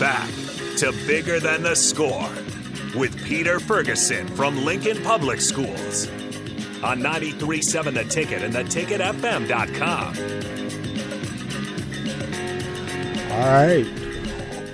back to Bigger Than the Score with Peter Ferguson from Lincoln Public Schools on 93.7 The Ticket and theticketfm.com. All right.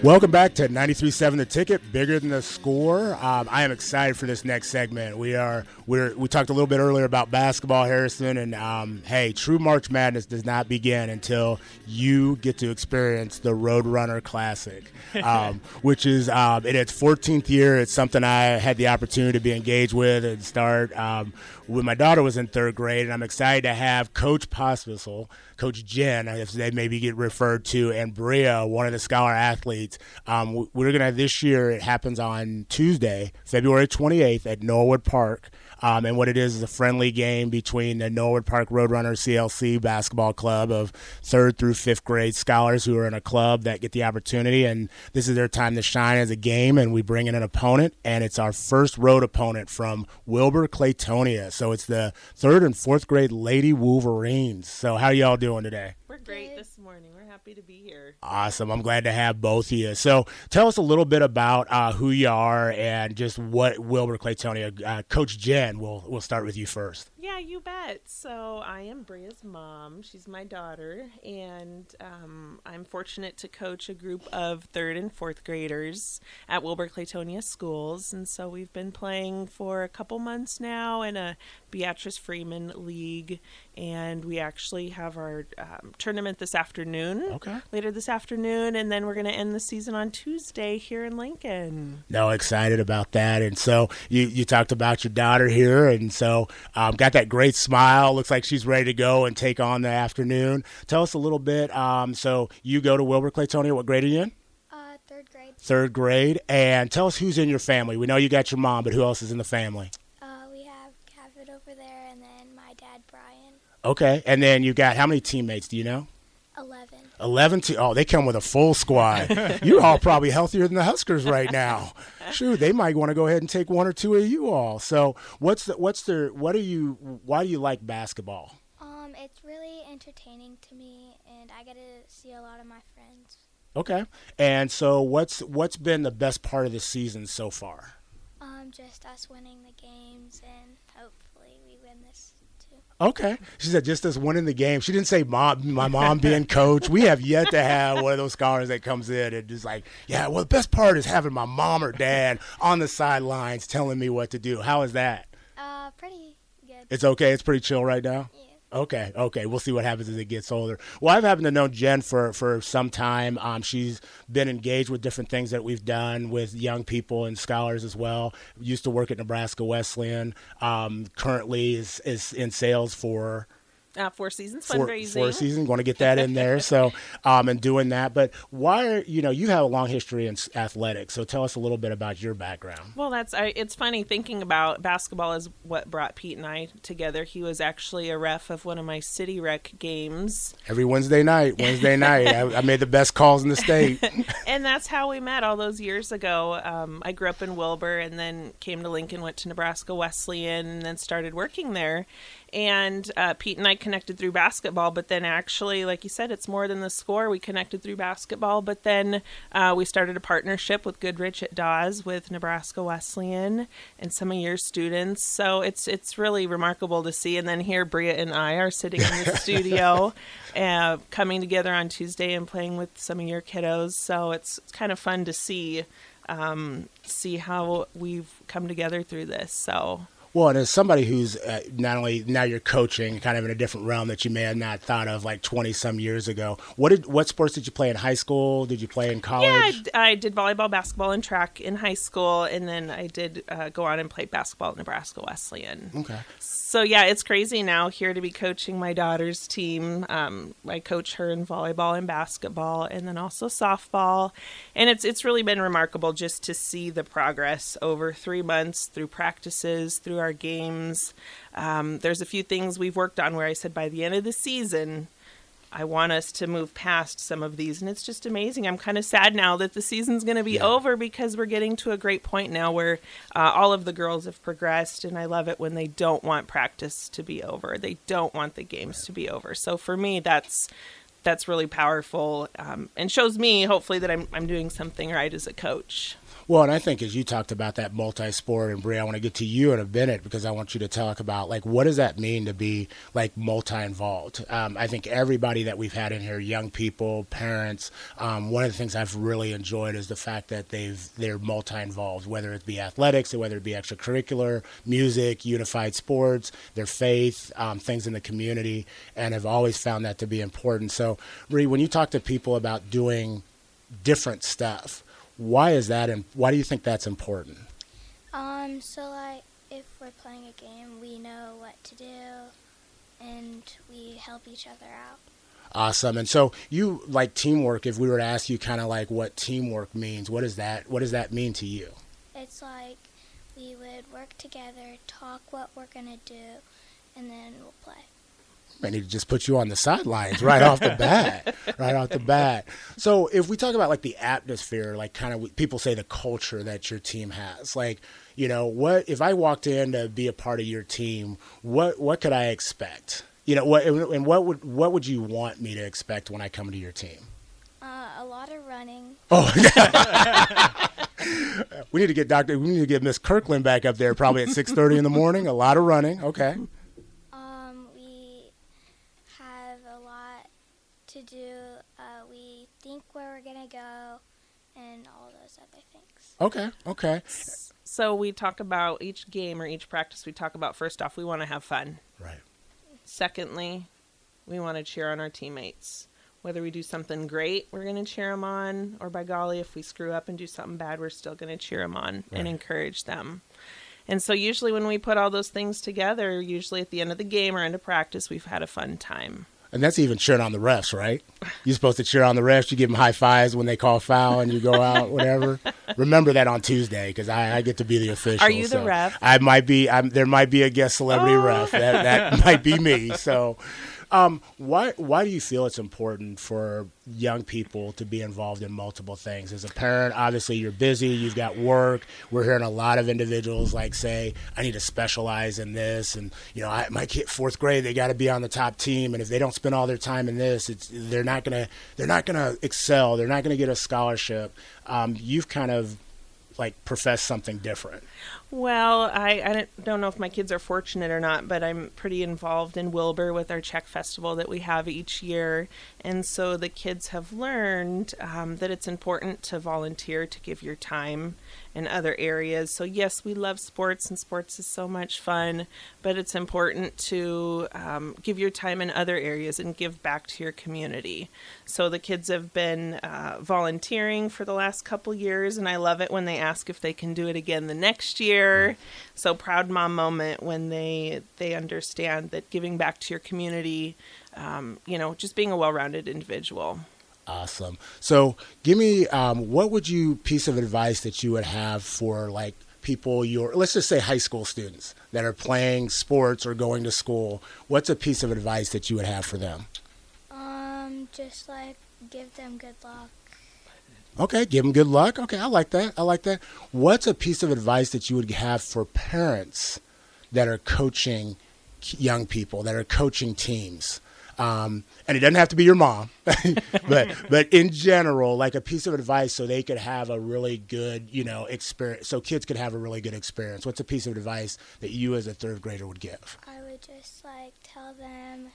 Welcome back to 93.7 The Ticket, bigger than the score. Um, I am excited for this next segment. We are we're, we talked a little bit earlier about basketball, Harrison, and um, hey, true March Madness does not begin until you get to experience the Roadrunner Classic, um, which is um, in its 14th year. It's something I had the opportunity to be engaged with and start um, when my daughter was in third grade, and I'm excited to have Coach Pospisil, Coach Jen, if they maybe get referred to, and Bria, one of the scholar athletes. Um, we're going to this year. It happens on Tuesday, February 28th at Norwood Park. Um, and what it is is a friendly game between the Norwood Park Roadrunners CLC basketball club of third through fifth grade scholars who are in a club that get the opportunity. And this is their time to shine as a game. And we bring in an opponent, and it's our first road opponent from Wilber Clatonia. So it's the third and fourth grade Lady Wolverines. So how y'all doing today? We're great this morning. Happy to be here. Awesome. I'm glad to have both of you. So tell us a little bit about uh, who you are and just what Wilber Clatonia. Uh, Coach Jen, we'll, we'll start with you first. Yeah, you bet. So I am Bria's mom. She's my daughter, and um, I'm fortunate to coach a group of third and fourth graders at Wilber Clatonia schools. And so we've been playing for a couple months now in a Beatrice Freeman League, and we actually have our um, tournament this afternoon. Okay. Later this afternoon, and then we're going to end the season on Tuesday here in Lincoln. No, excited about that. And so you, you talked about your daughter here, and so um, got that great smile. Looks like she's ready to go and take on the afternoon. Tell us a little bit. Um, so you go to Wilber Clatonia. What grade are you in? Uh, third grade. Third grade. And tell us who's in your family. We know you got your mom, but who else is in the family? Uh, we have Gavin over there, and then my dad Brian. Okay. And then you got how many teammates? Do you know? Eleven. to oh they come with a full squad you're all probably healthier than the huskers right now shoot they might want to go ahead and take one or two of you all so what's the what's the what are you why do you like basketball Um, it's really entertaining to me, and I get to see a lot of my friends. okay and so what's what's been the best part of the season so far Um, just us winning the games, and hopefully we win this too. Okay. She said just us winning the game. She didn't say mom, my mom being coach. We have yet to have one of those scholars that comes in and just like, yeah, well, the best part is having my mom or dad on the sidelines telling me what to do. How is that? Uh, pretty good. It's okay. It's pretty chill right now. yeah. Okay, okay. We'll see what happens as it gets older. Well, I've happened to know Jen for, for some time. Um, she's been engaged with different things that we've done with young people and scholars as well. Used to work at Nebraska Wesleyan. Um, currently is, is in sales for Uh, Four Seasons four, fundraising. four season. Going to get that in there. So, um, and doing that. But why are you know you have a long history in athletics. So tell us a little bit about your background. Well, that's I, it's funny thinking about basketball is what brought Pete and I together. He was actually a ref of one of my city rec games, Every Wednesday night, Wednesday night, I, I made the best calls in the state. and that's how we met all those years ago. Um, I grew up in Wilber, and then came to Lincoln, went to Nebraska Wesleyan, and then started working there. And uh, Pete and I connected through basketball, but then actually, like you said, it's more than the score. We connected through basketball, but then uh, we started a partnership with Goodrich at Dawes with Nebraska Wesleyan and some of your students. So it's it's really remarkable to see. And then here, Bria and I are sitting in the studio, uh, coming together on Tuesday and playing with some of your kiddos. So it's, it's kind of fun to see um, see how we've come together through this. So Well, and as somebody who's uh, not only now you're coaching, kind of in a different realm that you may have not thought of like twenty some years ago. What did what sports did you play in high school? Did you play in college? Yeah, I, d- I did volleyball, basketball, and track in high school, and then I did uh, go on and play basketball at Nebraska Wesleyan. Okay. So yeah, it's crazy now here to be coaching my daughter's team. Um, I coach her in volleyball and basketball, and then also softball, and it's it's really been remarkable just to see the progress over three months through practices, through our games. Um, there's a few things we've worked on where I said by the end of the season. I want us to move past some of these, and it's just amazing. I'm kind of sad now that the season's going to be Yeah. over because we're getting to a great point now where uh, all of the girls have progressed, and I love it when they don't want practice to be over. They don't want the games to be over. So for me, that's that's really powerful um, and shows me hopefully that I'm I'm doing something right as a coach. Well, and I think as you talked about that multi-sport, and Brie, I want to get to you in a minute because I want you to talk about like what does that mean to be like multi-involved. Um, I think everybody that we've had in here, young people, parents, um, one of the things I've really enjoyed is the fact that they've they're multi-involved, whether it be athletics or whether it be extracurricular, music, unified sports, their faith, um, things in the community, and have always found that to be important. So, Brie, when you talk to people about doing different stuff why is that, and why do you think that's important? Um, so like if we're playing a game, we know what to do, and we help each other out. Awesome. And so you like teamwork. If we were to ask you, kind of like what teamwork means, what does that what does that mean to you? It's like we would work together, talk what we're gonna do, and then we'll play. I need to just put you on the sidelines right off the bat, right off the bat. So if we talk about like the atmosphere, like kind of people say the culture that your team has, like you know what if I walked in to be a part of your team, what what could I expect? You know what and what would what would you want me to expect when I come to your team? Uh, a lot of running. Oh. we need to get Doctor. We need to get Miss Kirkland back up there, probably at six thirty in the morning. A lot of running. Okay. to do. Uh, we think where go, and all those other things. Okay. Okay. So we talk about each game or each practice. We talk about first off, we want to have fun. Right. Secondly, we want to cheer on our teammates. Whether we do something great, we're going to cheer them on, or by golly, if we screw up and do something bad, we're still going to cheer them on right. and encourage them. And so, usually, when we put all those things together, usually at the end of the game or end of practice, we've had a fun time. And that's even cheering on the refs, right? You're supposed to cheer on the refs. You give them high fives when they call foul and you go out, whatever. Remember that on Tuesday because I, I, get to be the official. Are you so the ref? I might be. I'm, there might be a guest celebrity oh. ref. That, that might be me. So um, why why do you feel it's important for young people to be involved in multiple things? As a parent, obviously you're busy, you've got work. We're hearing a lot of individuals like say, "I need to specialize in this," and you know, I, my kid fourth grade, they got to be on the top team, and if they don't spend all their time in this, it's they're not gonna they're not gonna excel. They're not gonna get a scholarship. Um, you've kind of like profess something different. Well, I, I don't know if my kids are fortunate or not, but I'm pretty involved in Wilber with our Czech festival that we have each year. And so the kids have learned um, that it's important to volunteer, to give your time in other areas. So, yes, we love sports, and sports is so much fun, but it's important to um, give your time in other areas and give back to your community. So, the kids have been uh, volunteering for the last couple years, and I love it when they ask if they can do it again the next year. So, proud mom moment when they they understand that giving back to your community, um, you know, just being a well rounded individual. Awesome. So, give me um, what would you piece of advice that you would have for like people your let's just say high school students that are playing sports or going to school. What's a piece of advice that you would have for them? Um, just like give them good luck. Okay, give them good luck. Okay, I like that. I like that. What's a piece of advice that you would have for parents that are coaching young people that are coaching teams? Um, and it doesn't have to be your mom, but but in general, like a piece of advice so they could have a really good, you know, experience. So kids could have a really good experience. What's a piece of advice that you as a third grader would give? I would just like tell them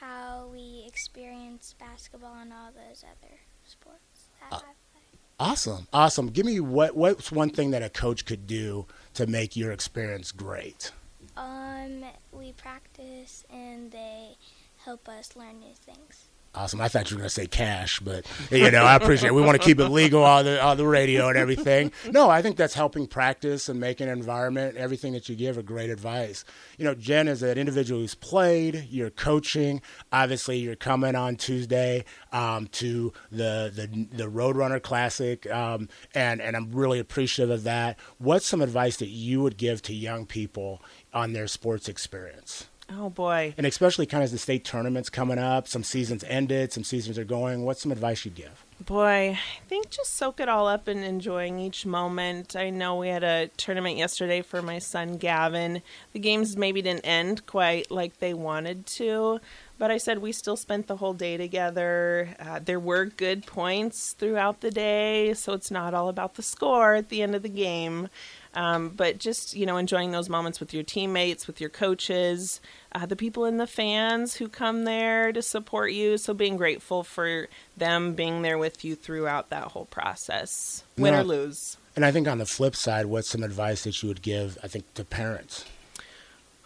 how we experience basketball and all those other sports that uh, I play. Awesome, awesome. Give me what what's one thing that a coach could do to make your experience great. Um, we practice and they help us learn new things. Awesome. I thought you were going to say cash, but you know, I appreciate it. We want to keep it legal on the on the radio and everything. No, I think that's helping practice and making an environment, everything that you give are great advice. You know, Jen is an individual who's played, you're coaching. Obviously, you're coming on Tuesday um, to the the the Roadrunner Classic, um, and and I'm really appreciative of that. What's some advice that you would give to young people on their sports experience? Oh boy! And especially kind of as the state tournaments coming up, some seasons ended, some seasons are going. What's some advice you'd give? Boy, I think just soak it all up and enjoying each moment. I know we had a tournament yesterday for my son Gavin. The games maybe didn't end quite like they wanted to, But I said we still spent the whole day together. Uh, there were good points throughout the day, so it's not all about the score at the end of the game. Um, but just you know, enjoying those moments with your teammates, with your coaches, uh, the people in the fans who come there to support you. So being grateful for them being there with you throughout that whole process, win or lose. And I think on the flip side, what's some advice that you would give? I think to parents.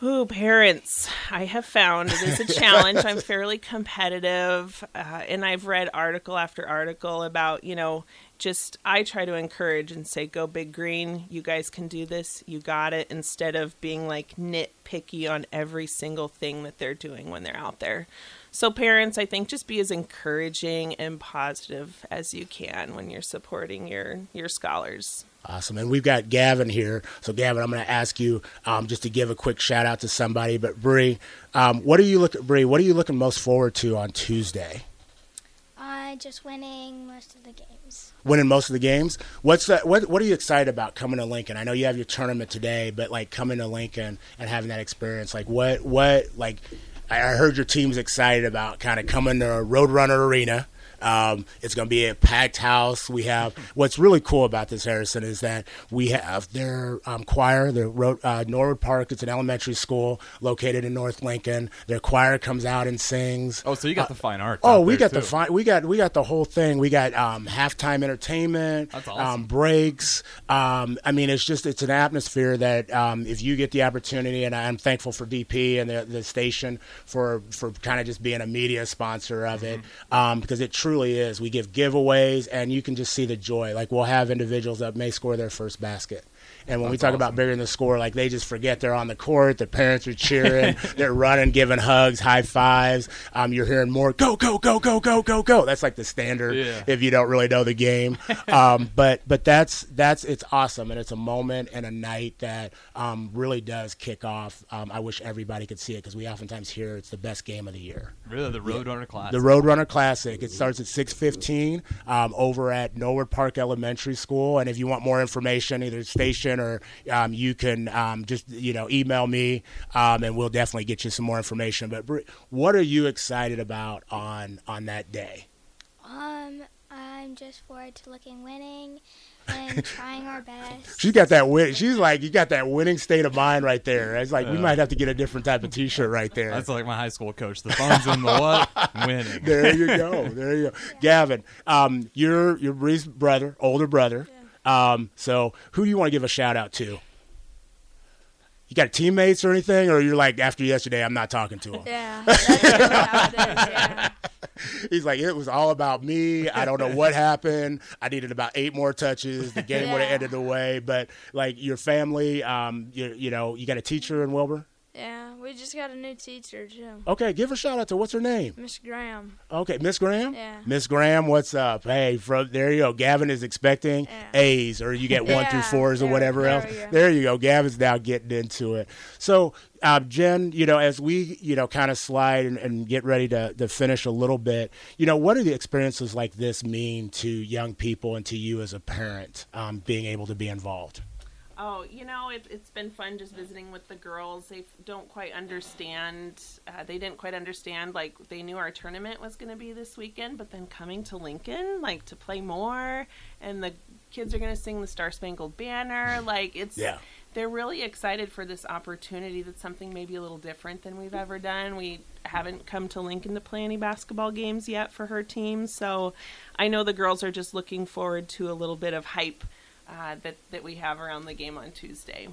Ooh, parents. I have found it is a challenge. I'm fairly competitive, uh, and I've read article after article about, you know, just I try to encourage and say, go big green. You guys can do this. You got it. Instead of being like nitpicky on every single thing that they're doing when they're out there. So, parents, I think just be as encouraging and positive as you can when you're supporting your, your scholars. Awesome. And we've got Gavin here. So, Gavin, I'm going to ask you um, just to give a quick shout out to somebody. But, Bree, um, what are you looking, Bree, what are you looking most forward to on Tuesday? Uh, just winning most of the games. Winning most of the games. What's that? What What are you excited about coming to Lincoln? I know you have your tournament today, but like coming to Lincoln and having that experience, like what what like I heard your team's excited about kind of coming to Roadrunner Arena um, it's going to be a packed house. We have what's really cool about this Harrison is that we have their um, choir. Their uh, Norwood Park. It's an elementary school located in North Lincoln. Their choir comes out and sings. Oh, so you got uh, the fine art. Oh, we got too. the fine. We got we got the whole thing. We got um, halftime entertainment. That's awesome. Um, breaks. Um, I mean, it's just it's an atmosphere that um, if you get the opportunity, and I'm thankful for DP and the, the station for for kind of just being a media sponsor of it mm-hmm. because it truly is. We give giveaways, and you can just see the joy. Like we'll have individuals that may score their first basket. And when That's we talk awesome. about bigger than the score, like they just forget they're on the court. The parents are cheering, they're running, giving hugs, high fives. Um, you're hearing more go, go, go, go, go, go, go. That's like the standard yeah. if you don't really know the game. um, but but that's that's it's awesome, and it's a moment and a night that um, really does kick off. Um, I wish everybody could see it because we oftentimes hear it's the best game of the year. Really, the Roadrunner yeah. Classic. The Roadrunner Classic. It starts at six fifteen um, over at Norwood Park Elementary School, and if you want more information, either station or um, you can um, just you know email me, um, and we'll definitely get you some more information. But what are you excited about on on that day? Um, I'm just forward to looking winning and trying our best. She got that win. She's like, you got that winning state of mind right there. It's like uh, we might have to get a different type of T-shirt right there. That's like my high school coach. The phone's in the what? Winning. There you go. There you go. Yeah. Gavin, um, you're your Bree's brother, older brother. Um, so who do you want to give a shout out to? You got teammates or anything, or you're like after yesterday, I'm not talking to him. Yeah, yeah. He's like, it was all about me. I don't know what happened. I needed about eight more touches. The game yeah. would have ended the way. But like your family, um, you, you know, you got a teacher in Wilber. Yeah, we just got a new teacher too. Okay, give a shout out to what's her name? Miss Graham. Okay, Miss Graham. Yeah. Miss Graham, what's up? Hey, from there you go. Gavin is expecting yeah. A's, or you get one yeah, through fours or whatever there, else. There you go. Gavin's now getting into it. So, uh, Jen, you know, as we you know kind of slide and, and get ready to to finish a little bit, you know, what do the experiences like this mean to young people and to you as a parent, um, being able to be involved? Oh, you know, it, has been fun just visiting with the girls. They don't quite understand. Uh, they didn't quite understand. Like they knew our tournament was going to be this weekend, but then coming to Lincoln, like to play more, and the kids are going to sing the Star Spangled Banner. Like it's, yeah. they're really excited for this opportunity. That's something maybe a little different than we've ever done. We haven't come to Lincoln to play any basketball games yet for her team, so I know the girls are just looking forward to a little bit of hype uh, that that we have around the game on Tuesday.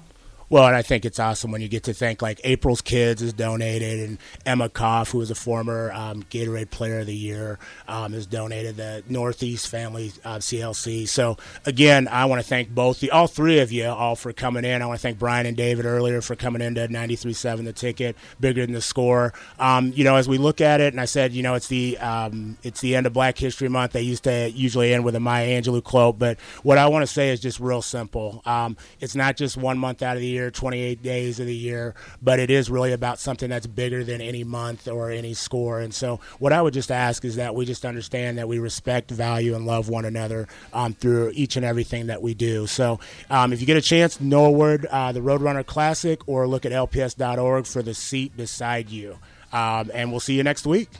Well, and I think it's awesome when you get to think like April's Kids is donated, and Emma Koff, who is a former um, Gatorade Player of the Year, um, has donated the Northeast Family uh, CLC. So again, I want to thank both the all three of you all for coming in. I want to thank Brian and David earlier for coming into 93.7 The Ticket, bigger than the score. Um, you know, as we look at it, and I said, you know, it's the um, it's the end of Black History Month. They used to usually end with a Maya Angelou quote, but what I want to say is just real simple. Um, it's not just one month out of the year, 28 days of the year, but it is really about something that's bigger than any month or any score. And so, what I would just ask is that we just understand that we respect, value, and love one another um, through each and everything that we do. So, um, if you get a chance, Norwood, uh, the Roadrunner Classic, or look at lps.org for the seat beside you. Um, and we'll see you next week.